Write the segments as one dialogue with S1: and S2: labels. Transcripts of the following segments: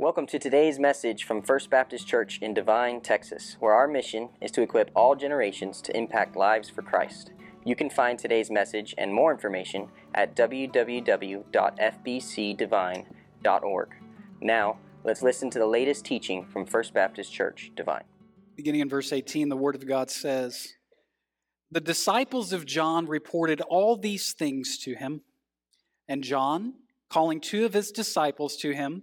S1: Welcome to today's message from First Baptist Church in Devine, Texas, where our mission is to equip all generations to impact lives for Christ. You can find today's message and more information at www.fbcdevine.org. Now, let's listen to the latest teaching from First Baptist Church, Devine.
S2: Beginning in verse 18, the Word of God says, The disciples of John reported all these things to him, and John, calling two of his disciples to him,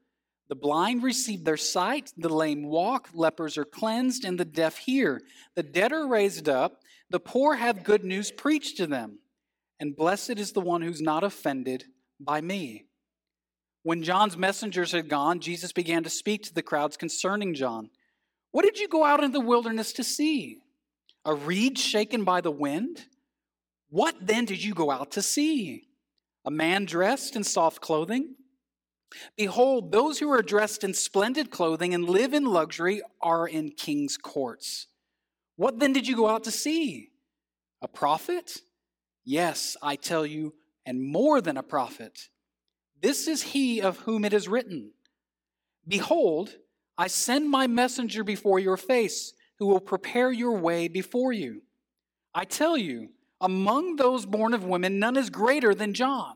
S2: The blind receive their sight, the lame walk, lepers are cleansed, and the deaf hear. The dead are raised up, the poor have good news preached to them. And blessed is the one who's not offended by me. When John's messengers had gone, Jesus began to speak to the crowds concerning John. What did you go out in the wilderness to see? A reed shaken by the wind? What then did you go out to see? A man dressed in soft clothing? Behold, those who are dressed in splendid clothing and live in luxury are in king's courts. What then did you go out to see? A prophet? Yes, I tell you, and more than a prophet. This is he of whom it is written Behold, I send my messenger before your face, who will prepare your way before you. I tell you, among those born of women, none is greater than John.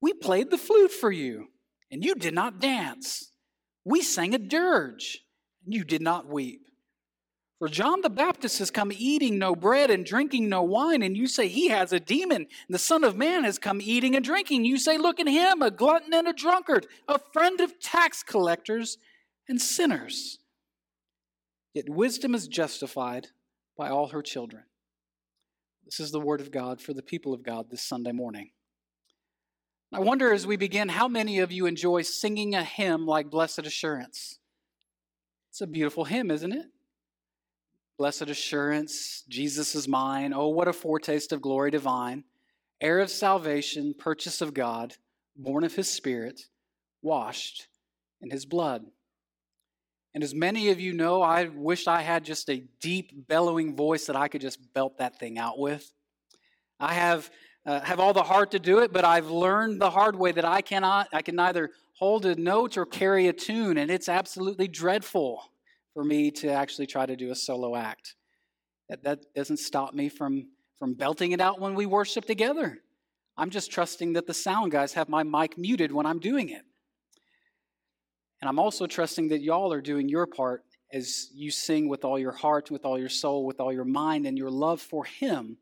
S2: We played the flute for you, and you did not dance. We sang a dirge, and you did not weep. For John the Baptist has come eating no bread and drinking no wine, and you say he has a demon. And the Son of Man has come eating and drinking. You say, Look at him, a glutton and a drunkard, a friend of tax collectors and sinners. Yet wisdom is justified by all her children. This is the word of God for the people of God this Sunday morning. I wonder as we begin how many of you enjoy singing a hymn like Blessed Assurance? It's a beautiful hymn, isn't it? Blessed assurance, Jesus is mine. Oh, what a foretaste of glory divine. Heir of salvation, purchase of God, born of his Spirit, washed in his blood. And as many of you know, I wish I had just a deep, bellowing voice that I could just belt that thing out with. I have uh, have all the heart to do it, but I've learned the hard way that I cannot, I can neither hold a note or carry a tune, and it's absolutely dreadful for me to actually try to do a solo act. That, that doesn't stop me from, from belting it out when we worship together. I'm just trusting that the sound guys have my mic muted when I'm doing it. And I'm also trusting that y'all are doing your part as you sing with all your heart, with all your soul, with all your mind, and your love for Him.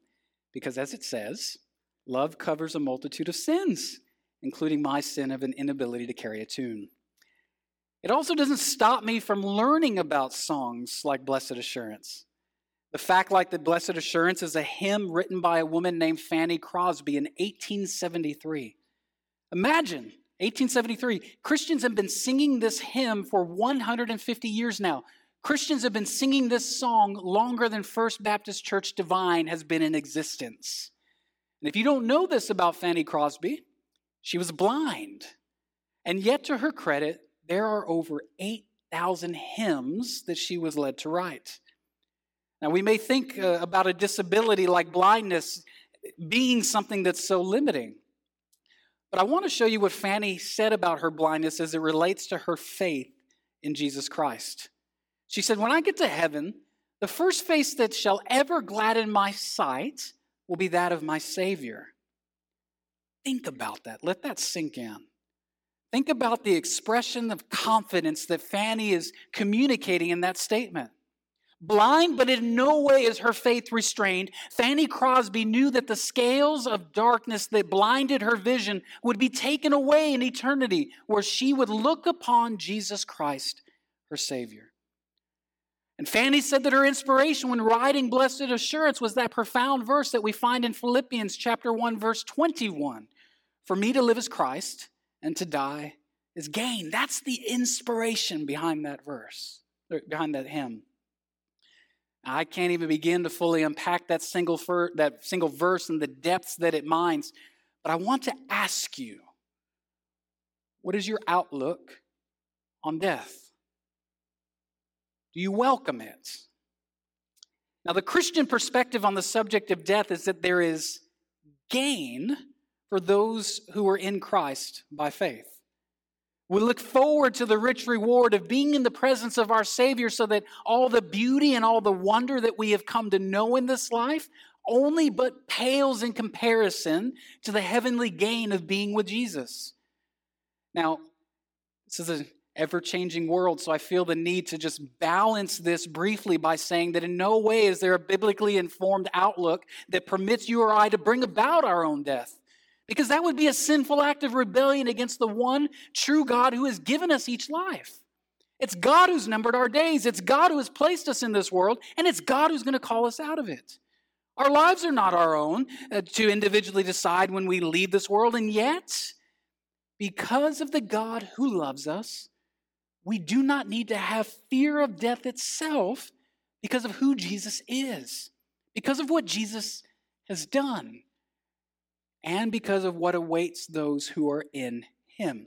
S2: Because as it says, Love covers a multitude of sins, including my sin of an inability to carry a tune. It also doesn't stop me from learning about songs like Blessed Assurance. The fact, like that Blessed Assurance is a hymn written by a woman named Fanny Crosby in 1873. Imagine, 1873, Christians have been singing this hymn for 150 years now. Christians have been singing this song longer than First Baptist Church Devine has been in existence. And if you don't know this about Fanny Crosby, she was blind. And yet, to her credit, there are over 8,000 hymns that she was led to write. Now, we may think uh, about a disability like blindness being something that's so limiting. But I want to show you what Fanny said about her blindness as it relates to her faith in Jesus Christ. She said, When I get to heaven, the first face that shall ever gladden my sight will be that of my Savior. Think about that. Let that sink in. Think about the expression of confidence that Fanny is communicating in that statement. Blind, but in no way is her faith restrained, Fanny Crosby knew that the scales of darkness that blinded her vision would be taken away in eternity, where she would look upon Jesus Christ, her Savior. And Fanny said that her inspiration when writing Blessed Assurance was that profound verse that we find in Philippians chapter 1 verse 21. For me to live is Christ and to die is gain. That's the inspiration behind that verse, behind that hymn. I can't even begin to fully unpack that single, fir- that single verse and the depths that it mines. But I want to ask you what is your outlook on death? Do you welcome it? Now, the Christian perspective on the subject of death is that there is gain for those who are in Christ by faith. We look forward to the rich reward of being in the presence of our Savior so that all the beauty and all the wonder that we have come to know in this life only but pales in comparison to the heavenly gain of being with Jesus. Now, this is an ever changing world, so I feel the need to just balance this briefly by saying that in no way is there a biblically informed outlook that permits you or I to bring about our own death because that would be a sinful act of rebellion against the one true God who has given us each life. It's God who's numbered our days, it's God who has placed us in this world, and it's God who's going to call us out of it. Our lives are not our own uh, to individually decide when we leave this world, and yet, because of the God who loves us, we do not need to have fear of death itself because of who Jesus is, because of what Jesus has done and because of what awaits those who are in him.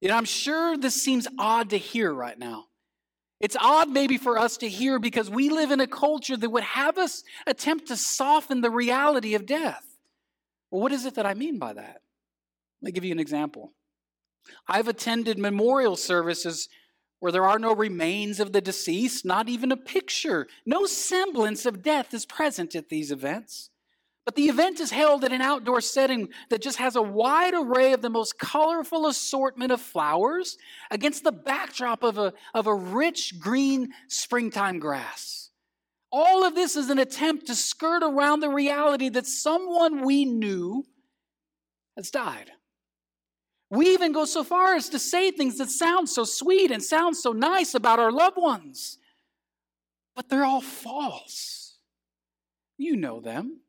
S2: Yet I'm sure this seems odd to hear right now. It's odd maybe for us to hear because we live in a culture that would have us attempt to soften the reality of death. Well, what is it that I mean by that? Let me give you an example. I've attended memorial services where there are no remains of the deceased, not even a picture. No semblance of death is present at these events. But the event is held in an outdoor setting that just has a wide array of the most colorful assortment of flowers against the backdrop of a, of a rich green springtime grass. All of this is an attempt to skirt around the reality that someone we knew has died. We even go so far as to say things that sound so sweet and sound so nice about our loved ones, but they're all false. You know them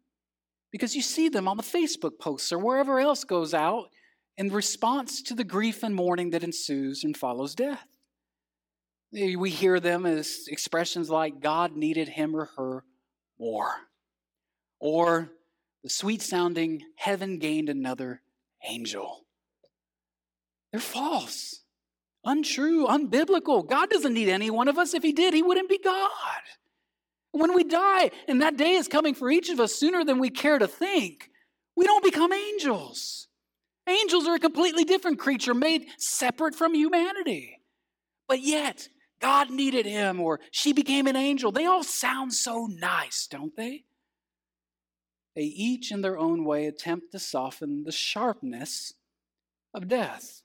S2: because you see them on the Facebook posts or wherever else goes out in response to the grief and mourning that ensues and follows death. We hear them as expressions like God needed him or her more, or the sweet sounding heaven gained another angel. They're false, untrue, unbiblical. God doesn't need any one of us. If He did, He wouldn't be God. When we die, and that day is coming for each of us sooner than we care to think, we don't become angels. Angels are a completely different creature made separate from humanity. But yet, God needed him or she became an angel. They all sound so nice, don't they? They each, in their own way, attempt to soften the sharpness of death.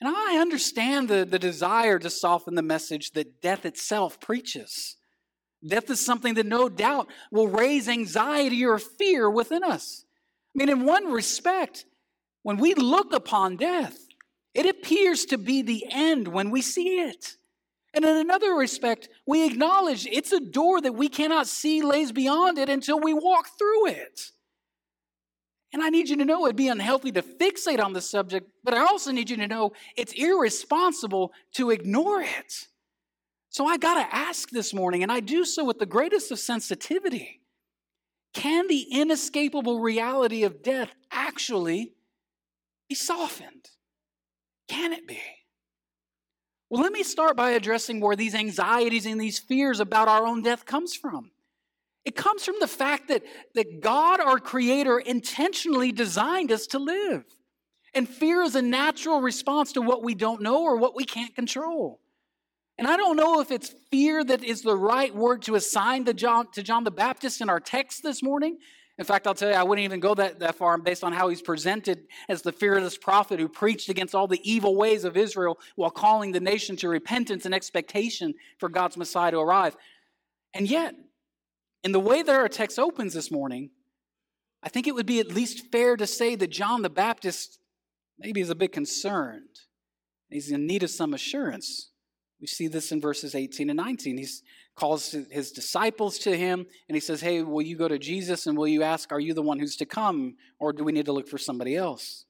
S2: And I understand the, the desire to soften the message that death itself preaches. Death is something that no doubt will raise anxiety or fear within us. I mean, in one respect, when we look upon death, it appears to be the end when we see it. And in another respect, we acknowledge it's a door that we cannot see lays beyond it until we walk through it. And I need you to know it'd be unhealthy to fixate on the subject, but I also need you to know it's irresponsible to ignore it. So I got to ask this morning, and I do so with the greatest of sensitivity can the inescapable reality of death actually be softened? Can it be? Well, let me start by addressing where these anxieties and these fears about our own death comes from. It comes from the fact that, that God, our Creator, intentionally designed us to live. And fear is a natural response to what we don't know or what we can't control. And I don't know if it's fear that is the right word to assign to John, to John the Baptist in our text this morning, In fact, I'll tell you, I wouldn't even go that, that far based on how he's presented as the fearless prophet who preached against all the evil ways of Israel while calling the nation to repentance and expectation for God's Messiah to arrive. And yet, in the way that our text opens this morning, I think it would be at least fair to say that John the Baptist maybe is a bit concerned. He's in need of some assurance. We see this in verses 18 and 19. He calls his disciples to him and he says, Hey, will you go to Jesus and will you ask, Are you the one who's to come? Or do we need to look for somebody else?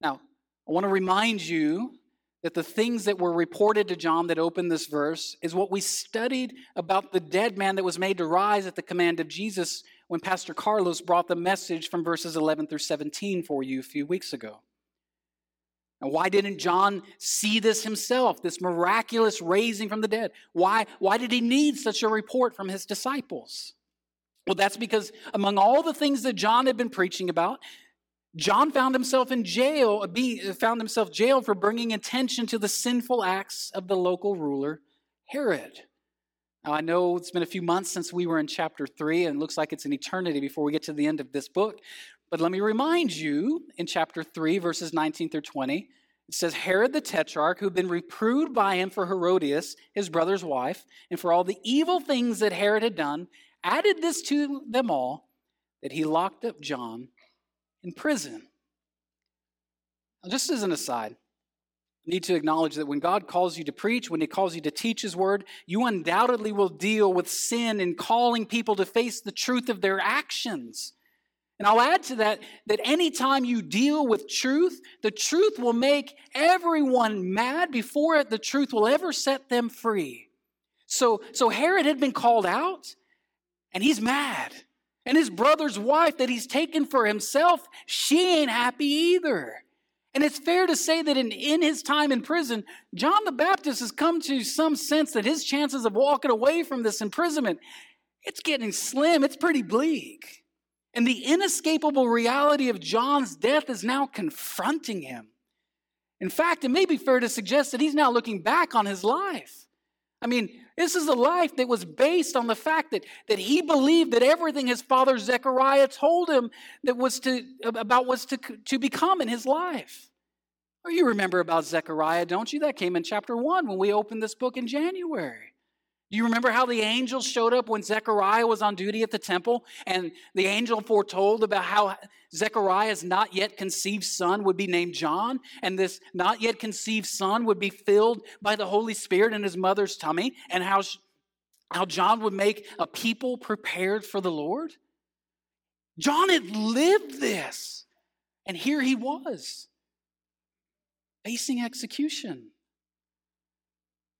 S2: Now, I want to remind you that the things that were reported to John that opened this verse is what we studied about the dead man that was made to rise at the command of Jesus when Pastor Carlos brought the message from verses 11 through 17 for you a few weeks ago. And why didn't John see this himself, this miraculous raising from the dead? Why, why did he need such a report from his disciples? Well, that's because among all the things that John had been preaching about, John found himself in jail, uh, uh, found himself jailed for bringing attention to the sinful acts of the local ruler, Herod. Now, I know it's been a few months since we were in chapter 3, and it looks like it's an eternity before we get to the end of this book. But let me remind you in chapter 3, verses 19 through 20, it says, Herod the Tetrarch, who had been reproved by him for Herodias, his brother's wife, and for all the evil things that Herod had done, added this to them all that he locked up John in prison. Now, just as an aside, you need to acknowledge that when God calls you to preach, when He calls you to teach His word, you undoubtedly will deal with sin in calling people to face the truth of their actions. And I'll add to that that anytime you deal with truth, the truth will make everyone mad before it, the truth will ever set them free. So, so Herod had been called out, and he's mad. And his brother's wife that he's taken for himself, she ain't happy either. And it's fair to say that in, in his time in prison, John the Baptist has come to some sense that his chances of walking away from this imprisonment, it's getting slim, it's pretty bleak. And the inescapable reality of John's death is now confronting him. In fact, it may be fair to suggest that he's now looking back on his life. I mean, this is a life that was based on the fact that, that he believed that everything his father Zechariah told him that was to, about was to, to become in his life. Oh, you remember about Zechariah, don't you? That came in chapter one when we opened this book in January. You remember how the angel showed up when Zechariah was on duty at the temple? And the angel foretold about how Zechariah's not yet conceived son would be named John, and this not yet conceived son would be filled by the Holy Spirit in his mother's tummy, and how, how John would make a people prepared for the Lord? John had lived this, and here he was facing execution.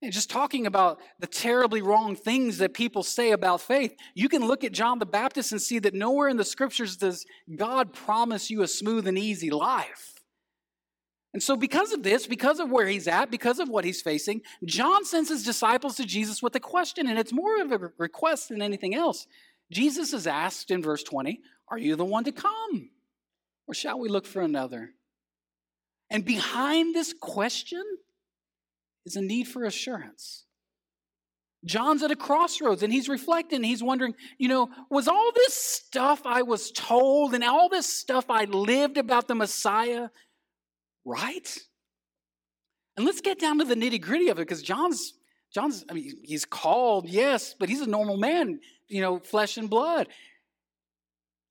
S2: And just talking about the terribly wrong things that people say about faith, you can look at John the Baptist and see that nowhere in the scriptures does God promise you a smooth and easy life. And so, because of this, because of where he's at, because of what he's facing, John sends his disciples to Jesus with a question, and it's more of a request than anything else. Jesus is asked in verse 20, Are you the one to come? Or shall we look for another? And behind this question is a need for assurance. John's at a crossroads and he's reflecting. He's wondering, you know, was all this stuff I was told and all this stuff I lived about the Messiah right? And let's get down to the nitty gritty of it because John's, John's, I mean, he's called, yes, but he's a normal man, you know, flesh and blood.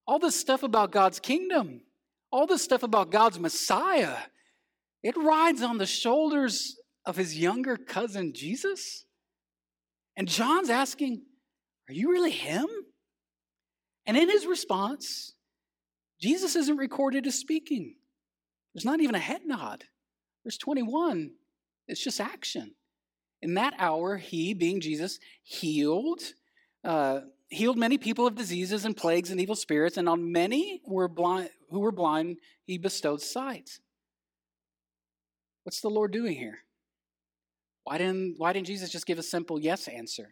S2: All this stuff about God's kingdom, all this stuff about God's Messiah, it rides on the shoulders of his younger cousin Jesus? And John's asking, Are you really him? And in his response, Jesus isn't recorded as speaking. There's not even a head nod. Verse 21, it's just action. In that hour, he, being Jesus, healed, uh, healed many people of diseases and plagues and evil spirits, and on many were blind, who were blind, he bestowed sight. What's the Lord doing here? Why didn't, why didn't Jesus just give a simple yes answer?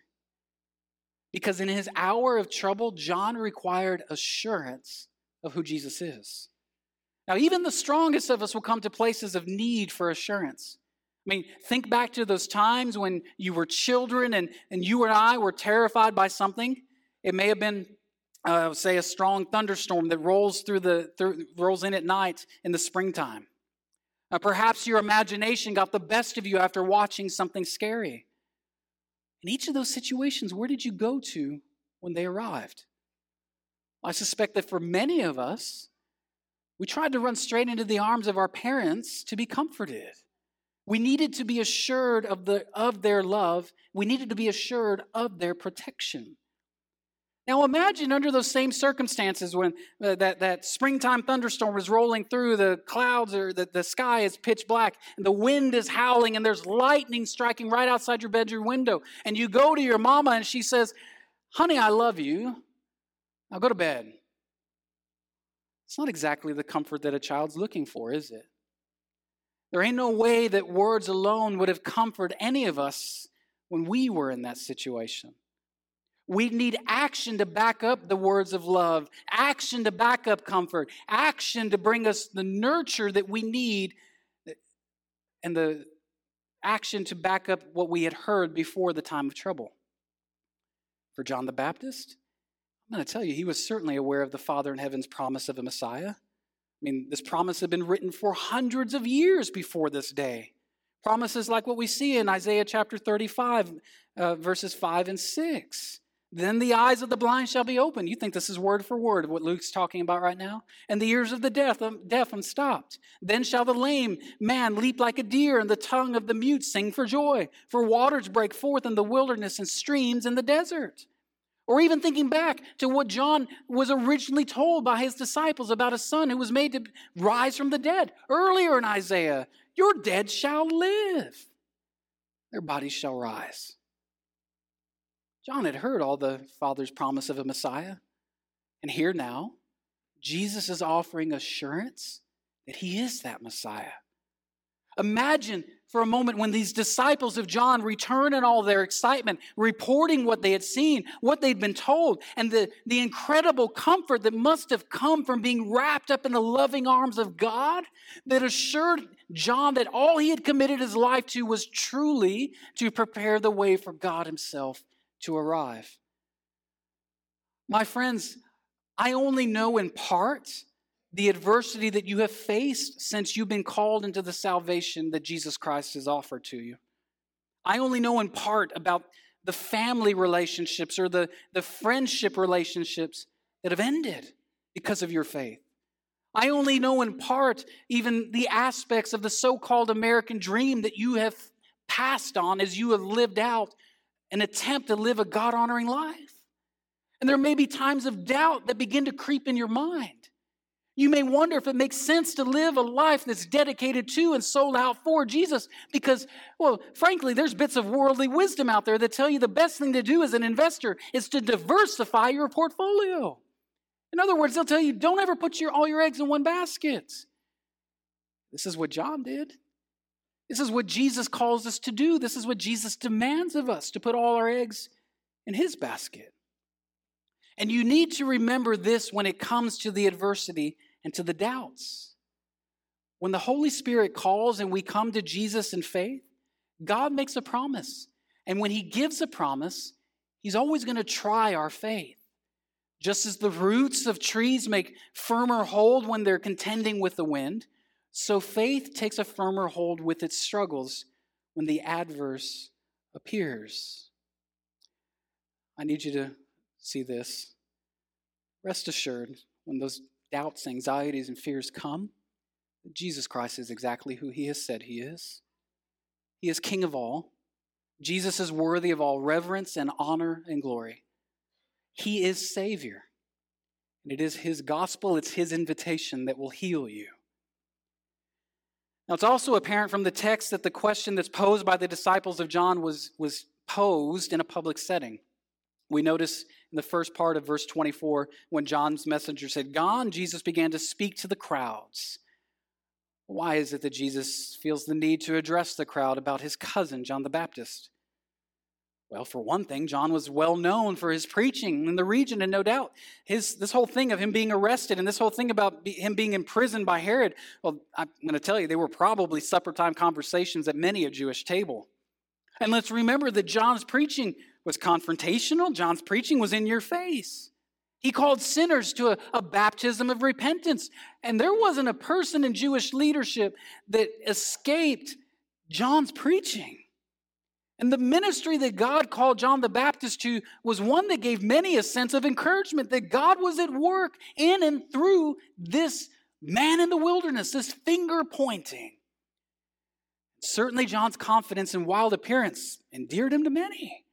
S2: Because in his hour of trouble, John required assurance of who Jesus is. Now, even the strongest of us will come to places of need for assurance. I mean, think back to those times when you were children and, and you and I were terrified by something. It may have been uh, say, a strong thunderstorm that rolls through the through, rolls in at night in the springtime. Uh, perhaps your imagination got the best of you after watching something scary. In each of those situations, where did you go to when they arrived? I suspect that for many of us, we tried to run straight into the arms of our parents to be comforted. We needed to be assured of, the, of their love. We needed to be assured of their protection. Now imagine under those same circumstances when that, that springtime thunderstorm is rolling through, the clouds or the, the sky is pitch black, and the wind is howling, and there's lightning striking right outside your bedroom window. And you go to your mama and she says, Honey, I love you. Now go to bed. It's not exactly the comfort that a child's looking for, is it? There ain't no way that words alone would have comforted any of us when we were in that situation. We need action to back up the words of love, action to back up comfort, action to bring us the nurture that we need, and the action to back up what we had heard before the time of trouble. For John the Baptist, I'm going to tell you, he was certainly aware of the Father in heaven's promise of a Messiah. I mean, this promise had been written for hundreds of years before this day. Promises like what we see in Isaiah chapter 35, uh, verses 5 and 6. Then the eyes of the blind shall be opened. You think this is word for word of what Luke's talking about right now? And the ears of the deaf, um, deaf unstopped. Then shall the lame man leap like a deer, and the tongue of the mute sing for joy. For waters break forth in the wilderness and streams in the desert. Or even thinking back to what John was originally told by his disciples about a son who was made to rise from the dead. Earlier in Isaiah, your dead shall live, their bodies shall rise. John had heard all the Father's promise of a Messiah. And here now, Jesus is offering assurance that he is that Messiah. Imagine for a moment when these disciples of John return in all their excitement, reporting what they had seen, what they'd been told, and the, the incredible comfort that must have come from being wrapped up in the loving arms of God that assured John that all he had committed his life to was truly to prepare the way for God Himself to arrive. My friends, I only know in part the adversity that you have faced since you've been called into the salvation that Jesus Christ has offered to you. I only know in part about the family relationships or the, the friendship relationships that have ended because of your faith. I only know in part even the aspects of the so called American dream that you have passed on as you have lived out an attempt to live a God honoring life. And there may be times of doubt that begin to creep in your mind. You may wonder if it makes sense to live a life that's dedicated to and sold out for Jesus because, well, frankly, there's bits of worldly wisdom out there that tell you the best thing to do as an investor is to diversify your portfolio. In other words, they'll tell you don't ever put your, all your eggs in one basket. This is what John did. This is what Jesus calls us to do. This is what Jesus demands of us to put all our eggs in his basket. And you need to remember this when it comes to the adversity and to the doubts. When the Holy Spirit calls and we come to Jesus in faith, God makes a promise. And when he gives a promise, he's always going to try our faith. Just as the roots of trees make firmer hold when they're contending with the wind, so faith takes a firmer hold with its struggles when the adverse appears. I need you to see this. Rest assured, when those doubts, anxieties, and fears come, Jesus Christ is exactly who he has said he is. He is King of all. Jesus is worthy of all reverence and honor and glory. He is Savior. And it is His gospel, it's His invitation that will heal you. Now, it's also apparent from the text that the question that's posed by the disciples of John was, was posed in a public setting. We notice in the first part of verse 24 when John's messenger said, Gone, Jesus began to speak to the crowds. Why is it that Jesus feels the need to address the crowd about his cousin, John the Baptist? Well, for one thing, John was well known for his preaching in the region, and no doubt his this whole thing of him being arrested and this whole thing about be, him being imprisoned by Herod. Well, I'm going to tell you, they were probably supper time conversations at many a Jewish table. And let's remember that John's preaching was confrontational. John's preaching was in your face. He called sinners to a, a, baptism of repentance. And there wasn't a person in Jewish leadership that escaped John's preaching. And the ministry that God called John the Baptist to was one that gave many a sense of encouragement that God was at work in and through this man in the wilderness, this finger pointing. Certainly, John's confidence and wild appearance endeared him to many.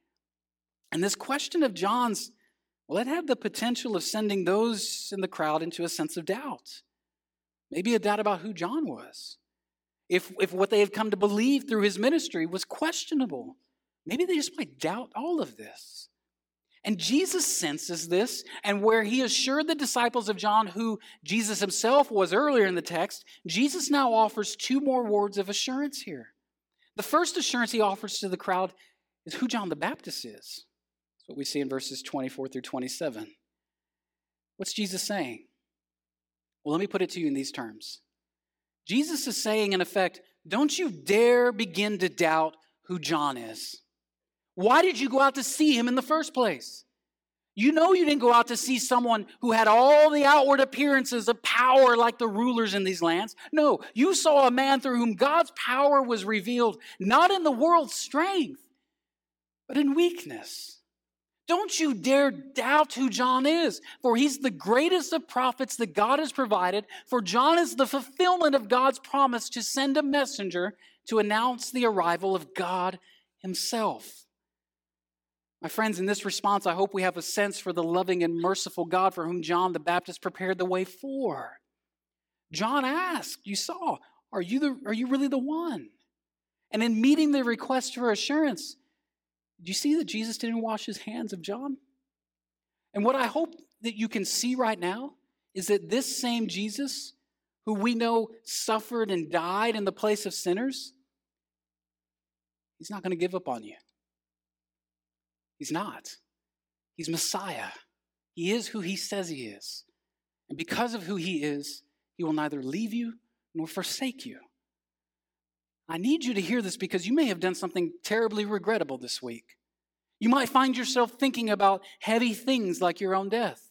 S2: And this question of John's, well, it had the potential of sending those in the crowd into a sense of doubt. Maybe a doubt about who John was if, if what they had come to believe through his ministry was questionable. Maybe they just might doubt all of this. And Jesus senses this, and where he assured the disciples of John, who Jesus himself was earlier in the text, Jesus now offers two more words of assurance here. The first assurance he offers to the crowd is who John the Baptist is. That's what we see in verses 24 through 27. What's Jesus saying? Well, let me put it to you in these terms Jesus is saying, in effect, don't you dare begin to doubt who John is. Why did you go out to see him in the first place? You know you didn't go out to see someone who had all the outward appearances of power like the rulers in these lands. No, you saw a man through whom God's power was revealed, not in the world's strength, but in weakness. Don't you dare doubt who John is, for he's the greatest of prophets that God has provided. For John is the fulfillment of God's promise to send a messenger to announce the arrival of God himself. My friends, in this response, I hope we have a sense for the loving and merciful God for whom John the Baptist prepared the way for. John asked, You saw, are you, the, are you really the one? And in meeting the request for assurance, do you see that Jesus didn't wash his hands of John? And what I hope that you can see right now is that this same Jesus, who we know suffered and died in the place of sinners, he's not going to give up on you. He's not. He's Messiah. He is who he says he is. And because of who he is, he will neither leave you nor forsake you. I need you to hear this because you may have done something terribly regrettable this week. You might find yourself thinking about heavy things like your own death.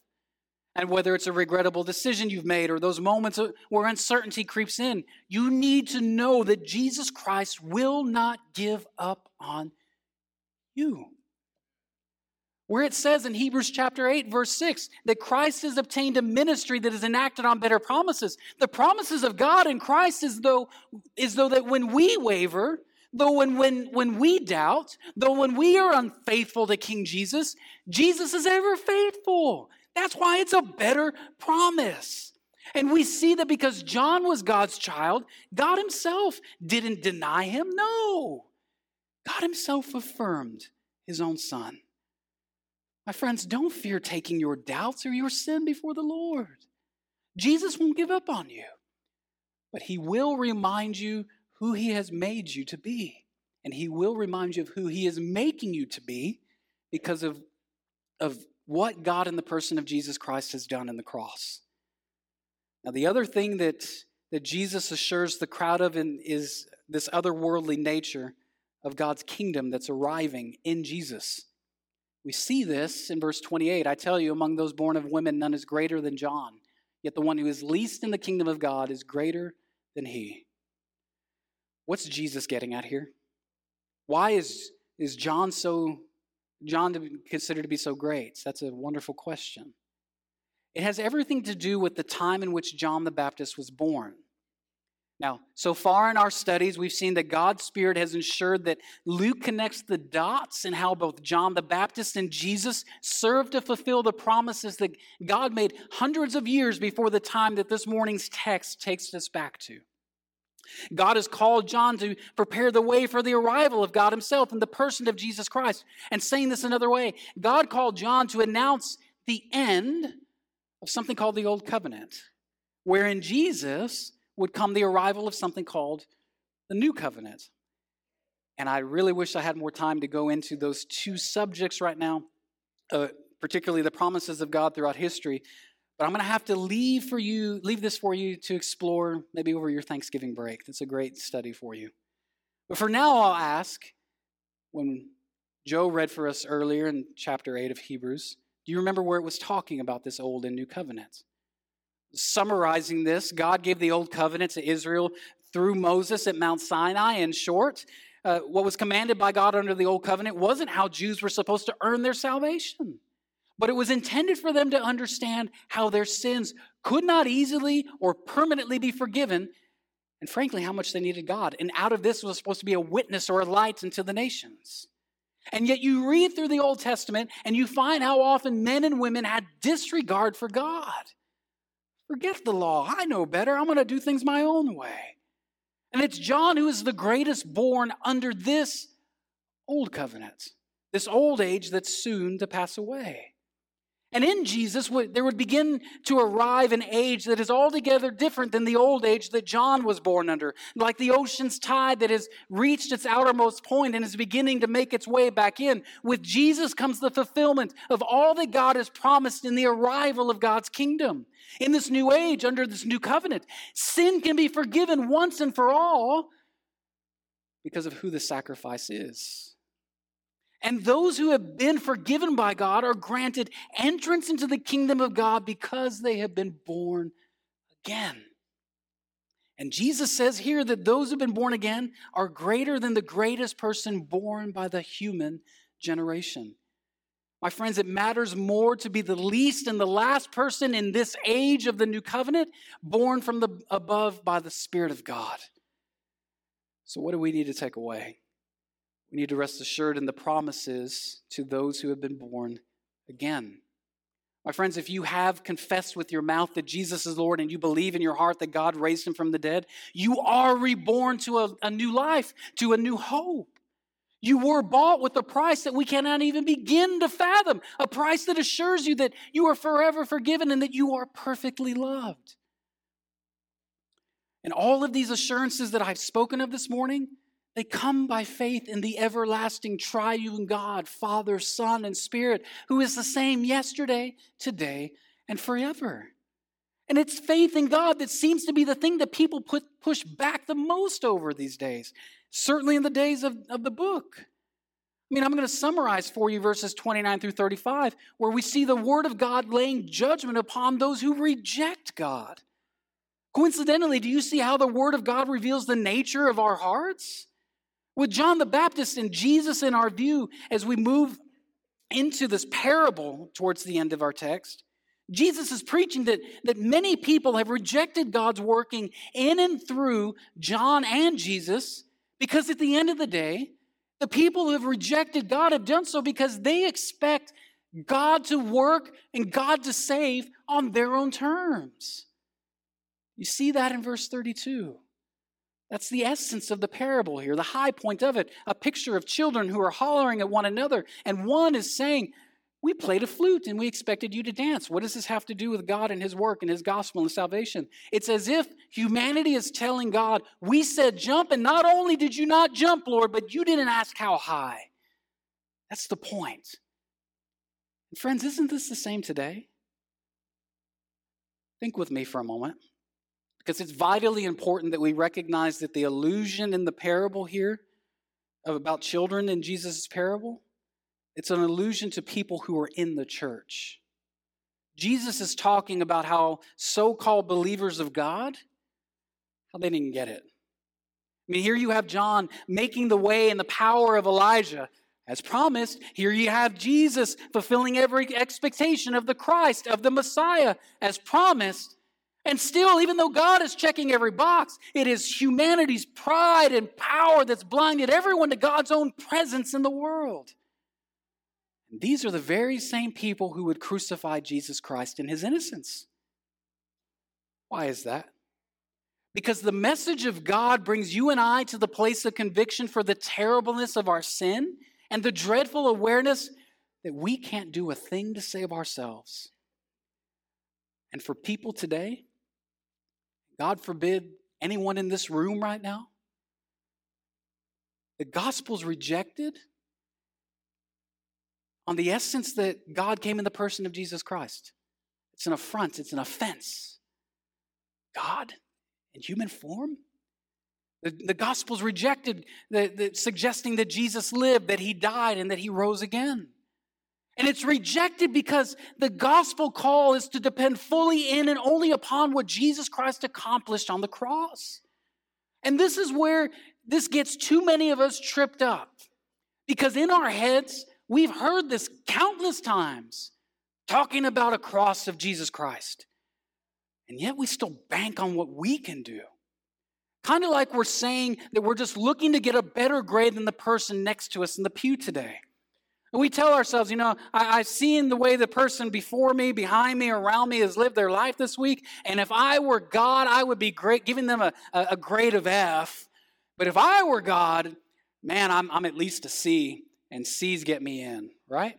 S2: And whether it's a regrettable decision you've made or those moments where uncertainty creeps in, you need to know that Jesus Christ will not give up on you. Where it says in Hebrews chapter 8, verse 6, that Christ has obtained a ministry that is enacted on better promises. The promises of God in Christ is though, is though that when we waver, though when, when, when we doubt, though when we are unfaithful to King Jesus, Jesus is ever faithful. That's why it's a better promise. And we see that because John was God's child, God Himself didn't deny him. No. God Himself affirmed His own Son. My friends, don't fear taking your doubts or your sin before the Lord. Jesus won't give up on you, but He will remind you who He has made you to be. And He will remind you of who He is making you to be because of, of what God in the person of Jesus Christ has done in the cross. Now, the other thing that, that Jesus assures the crowd of is this otherworldly nature of God's kingdom that's arriving in Jesus. We see this in verse 28. I tell you, among those born of women, none is greater than John. Yet the one who is least in the kingdom of God is greater than he. What's Jesus getting at here? Why is, is John so John considered to be so great? That's a wonderful question. It has everything to do with the time in which John the Baptist was born. Now, so far in our studies, we've seen that God's Spirit has ensured that Luke connects the dots in how both John the Baptist and Jesus served to fulfill the promises that God made hundreds of years before the time that this morning's text takes us back to. God has called John to prepare the way for the arrival of God Himself in the person of Jesus Christ. And saying this another way, God called John to announce the end of something called the Old Covenant, wherein Jesus would come the arrival of something called the new covenant. And I really wish I had more time to go into those two subjects right now, uh, particularly the promises of God throughout history. But I'm going to have to leave for you, leave this for you to explore maybe over your Thanksgiving break. That's a great study for you. But for now, I'll ask when Joe read for us earlier in chapter 8 of Hebrews Do you remember where it was talking about this old and new covenant? Summarizing this, God gave the old covenant to Israel through Moses at Mount Sinai. In short, uh, what was commanded by God under the old covenant wasn't how Jews were supposed to earn their salvation, but it was intended for them to understand how their sins could not easily or permanently be forgiven, and frankly, how much they needed God. And out of this was supposed to be a witness or a light unto the nations. And yet you read through the Old Testament and you find how often men and women had disregard for God. Forget the law. I know better. I'm going to do things my own way. And it's John who is the greatest born under this old covenant, this old age that's soon to pass away. And in Jesus, there would begin to arrive an age that is altogether different than the old age that John was born under. Like the ocean's tide that has reached its outermost point and is beginning to make its way back in. With Jesus comes the fulfillment of all that God has promised in the arrival of God's kingdom. In this new age, under this new covenant, sin can be forgiven once and for all because of who the sacrifice is. And those who have been forgiven by God are granted entrance into the kingdom of God because they have been born again. And Jesus says here that those who've been born again are greater than the greatest person born by the human generation. My friends, it matters more to be the least and the last person in this age of the new covenant born from the above by the Spirit of God. So, what do we need to take away? We need to rest assured in the promises to those who have been born again. My friends, if you have confessed with your mouth that Jesus is Lord and you believe in your heart that God raised him from the dead, you are reborn to a, a new life, to a new hope. You were bought with a price that we cannot even begin to fathom, a price that assures you that you are forever forgiven and that you are perfectly loved. And all of these assurances that I've spoken of this morning, they come by faith in the everlasting triune God, Father, Son, and Spirit, who is the same yesterday, today, and forever. And it's faith in God that seems to be the thing that people put, push back the most over these days, certainly in the days of, of the book. I mean, I'm going to summarize for you verses 29 through 35, where we see the Word of God laying judgment upon those who reject God. Coincidentally, do you see how the Word of God reveals the nature of our hearts? With John the Baptist and Jesus in our view, as we move into this parable towards the end of our text, Jesus is preaching that, that many people have rejected God's working in and through John and Jesus because at the end of the day, the people who have rejected God have done so because they expect God to work and God to save on their own terms. You see that in verse 32. That's the essence of the parable here, the high point of it. A picture of children who are hollering at one another, and one is saying, We played a flute and we expected you to dance. What does this have to do with God and His work and His gospel and salvation? It's as if humanity is telling God, We said jump, and not only did you not jump, Lord, but you didn't ask how high. That's the point. Friends, isn't this the same today? Think with me for a moment. Because it's vitally important that we recognize that the illusion in the parable here about children in Jesus' parable, it's an allusion to people who are in the church. Jesus is talking about how so called believers of God, how they didn't get it. I mean, here you have John making the way in the power of Elijah. As promised, here you have Jesus fulfilling every expectation of the Christ, of the Messiah, as promised. And still, even though God is checking every box, it is humanity's pride and power that's blinded everyone to God's own presence in the world. And these are the very same people who would crucify Jesus Christ in his innocence. Why is that? Because the message of God brings you and I to the place of conviction for the terribleness of our sin and the dreadful awareness that we can't do a thing to save ourselves. And for people today, God forbid anyone in this room right now, the gospel's rejected on the essence that God came in the person of Jesus Christ. It's an affront, it's an offense. God in human form? The, the gospel's rejected, the, the, suggesting that Jesus lived, that he died, and that he rose again. And it's rejected because the gospel call is to depend fully in and only upon what Jesus Christ accomplished on the cross. And this is where this gets too many of us tripped up. Because in our heads, we've heard this countless times talking about a cross of Jesus Christ. And yet we still bank on what we can do. Kind of like we're saying that we're just looking to get a better grade than the person next to us in the pew today. We tell ourselves, you know, I, have seen the way the person before me, behind me, around me has lived their life this week. And if I were God, I would be great, giving them a, a, a grade of F. But if I were God, man, I'm, I'm at least a C, and C's get me in, right?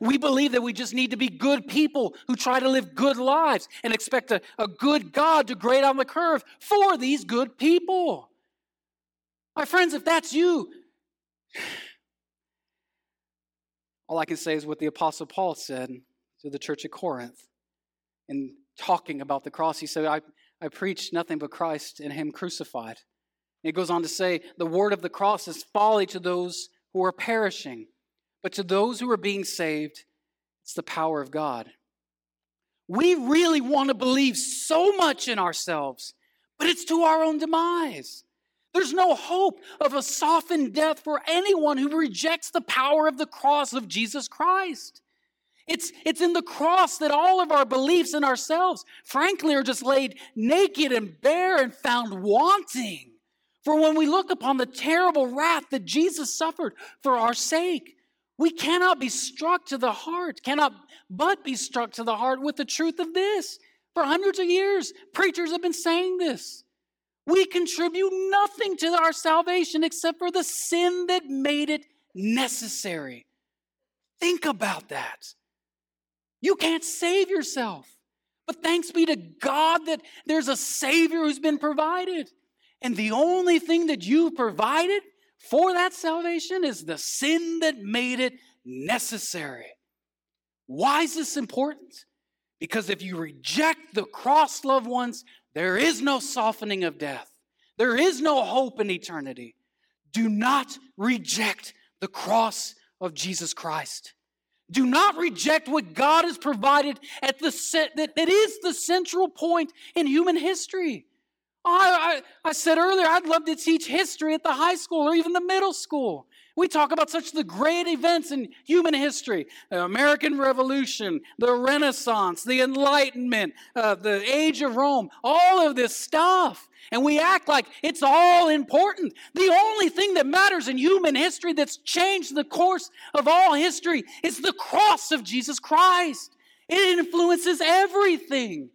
S2: We believe that we just need to be good people who try to live good lives and expect a, a good God to grade on the curve for these good people. My friends, if that's you, all I can say is what the Apostle Paul said to the church at Corinth in talking about the cross. He said, I, I preach nothing but Christ and Him crucified. And it goes on to say, the word of the cross is folly to those who are perishing, but to those who are being saved, it's the power of God. We really want to believe so much in ourselves, but it's to our own demise. There's no hope of a softened death for anyone who rejects the power of the cross of Jesus Christ. It's, it's in the cross that all of our beliefs in ourselves, frankly, are just laid naked and bare and found wanting. For when we look upon the terrible wrath that Jesus suffered for our sake, we cannot be struck to the heart, cannot but be struck to the heart with the truth of this. For hundreds of years, preachers have been saying this. We contribute nothing to our salvation except for the sin that made it necessary. Think about that. You can't save yourself. But thanks be to God that there's a Savior who's been provided. And the only thing that you provided for that salvation is the sin that made it necessary. Why is this important? Because if you reject the cross, loved ones, there is no softening of death. There is no hope in eternity. Do not reject the cross of Jesus Christ. Do not reject what God has provided at the that, that is the central point in human history. I, I, I said earlier, I'd love to teach history at the high school or even the middle school. We talk about such the great events in human history the American Revolution, the Renaissance, the Enlightenment, uh, the Age of Rome, all of this stuff. And we act like it's all important. The only thing that matters in human history that's changed the course of all history is the cross of Jesus Christ. It influences everything.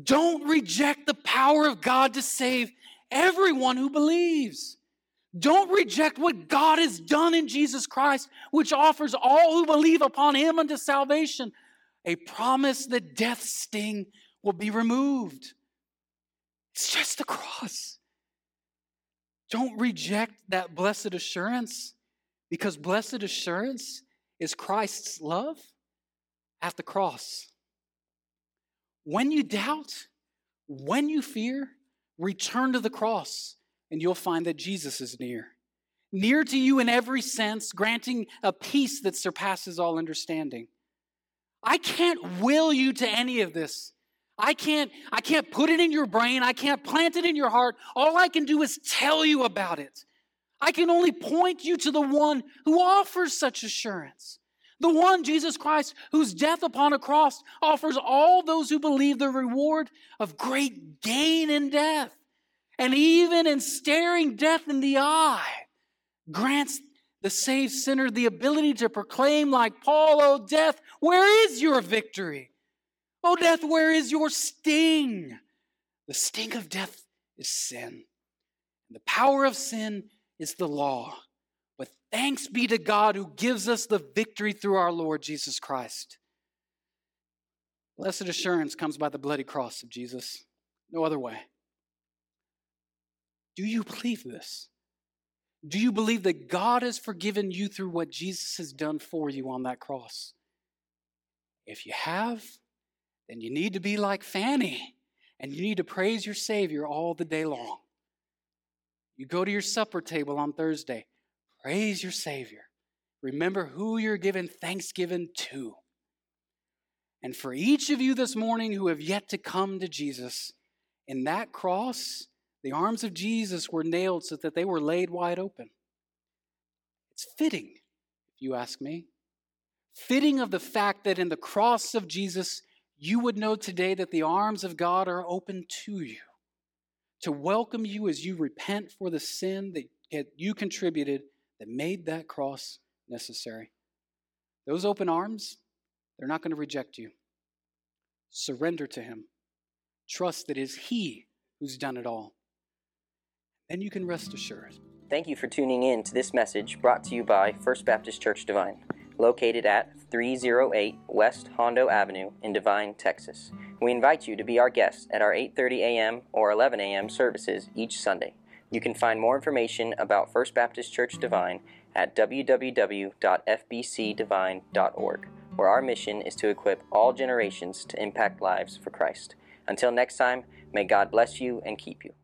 S2: Don't reject the power of God to save everyone who believes. Don't reject what God has done in Jesus Christ, which offers all who believe upon him unto salvation a promise that death's sting will be removed. It's just the cross. Don't reject that blessed assurance because blessed assurance is Christ's love at the cross. When you doubt, when you fear, return to the cross and you'll find that Jesus is near. Near to you in every sense, granting a peace that surpasses all understanding. I can't will you to any of this. I can't, I can't put it in your brain. I can't plant it in your heart. All I can do is tell you about it. I can only point you to the one who offers such assurance. The one, Jesus Christ, whose death upon a cross offers all those who believe the reward of great gain in death and even in staring death in the eye, grants the saved sinner the ability to proclaim, like Paul, O death, where is your victory? O death, where is your sting? The sting of death is sin. And the power of sin is the law. But thanks be to God who gives us the victory through our Lord Jesus Christ. Blessed assurance comes by the bloody cross of Jesus. No other way. Do you believe this? Do you believe that God has forgiven you through what Jesus has done for you on that cross? If you have, then you need to be like Fanny and you need to praise your Savior all the day long. You go to your supper table on Thursday, praise your Savior. Remember who you're giving thanksgiving to. And for each of you this morning who have yet to come to Jesus, in that cross, the arms of Jesus were nailed so that they were laid wide open. It's fitting, if you ask me. Fitting of the fact that in the cross of Jesus, you would know today that the arms of God are open to you to welcome you as you repent for the sin that you contributed that made that cross necessary. Those open arms, they're not going to reject you. Surrender to Him. Trust that it is He who's done it all. Then you can rest assured.
S1: Thank you for tuning in to this message brought to you by First Baptist Church Devine, located at 308 West Hondo Avenue in Devine, Texas. We invite you to be our guest at our 8:30 a.m. or 11 a.m. services each Sunday. You can find more information about First Baptist Church Devine at www.fbcdevine.org, where our mission is to equip all generations to impact lives for Christ. Until next time, may God bless you and keep you.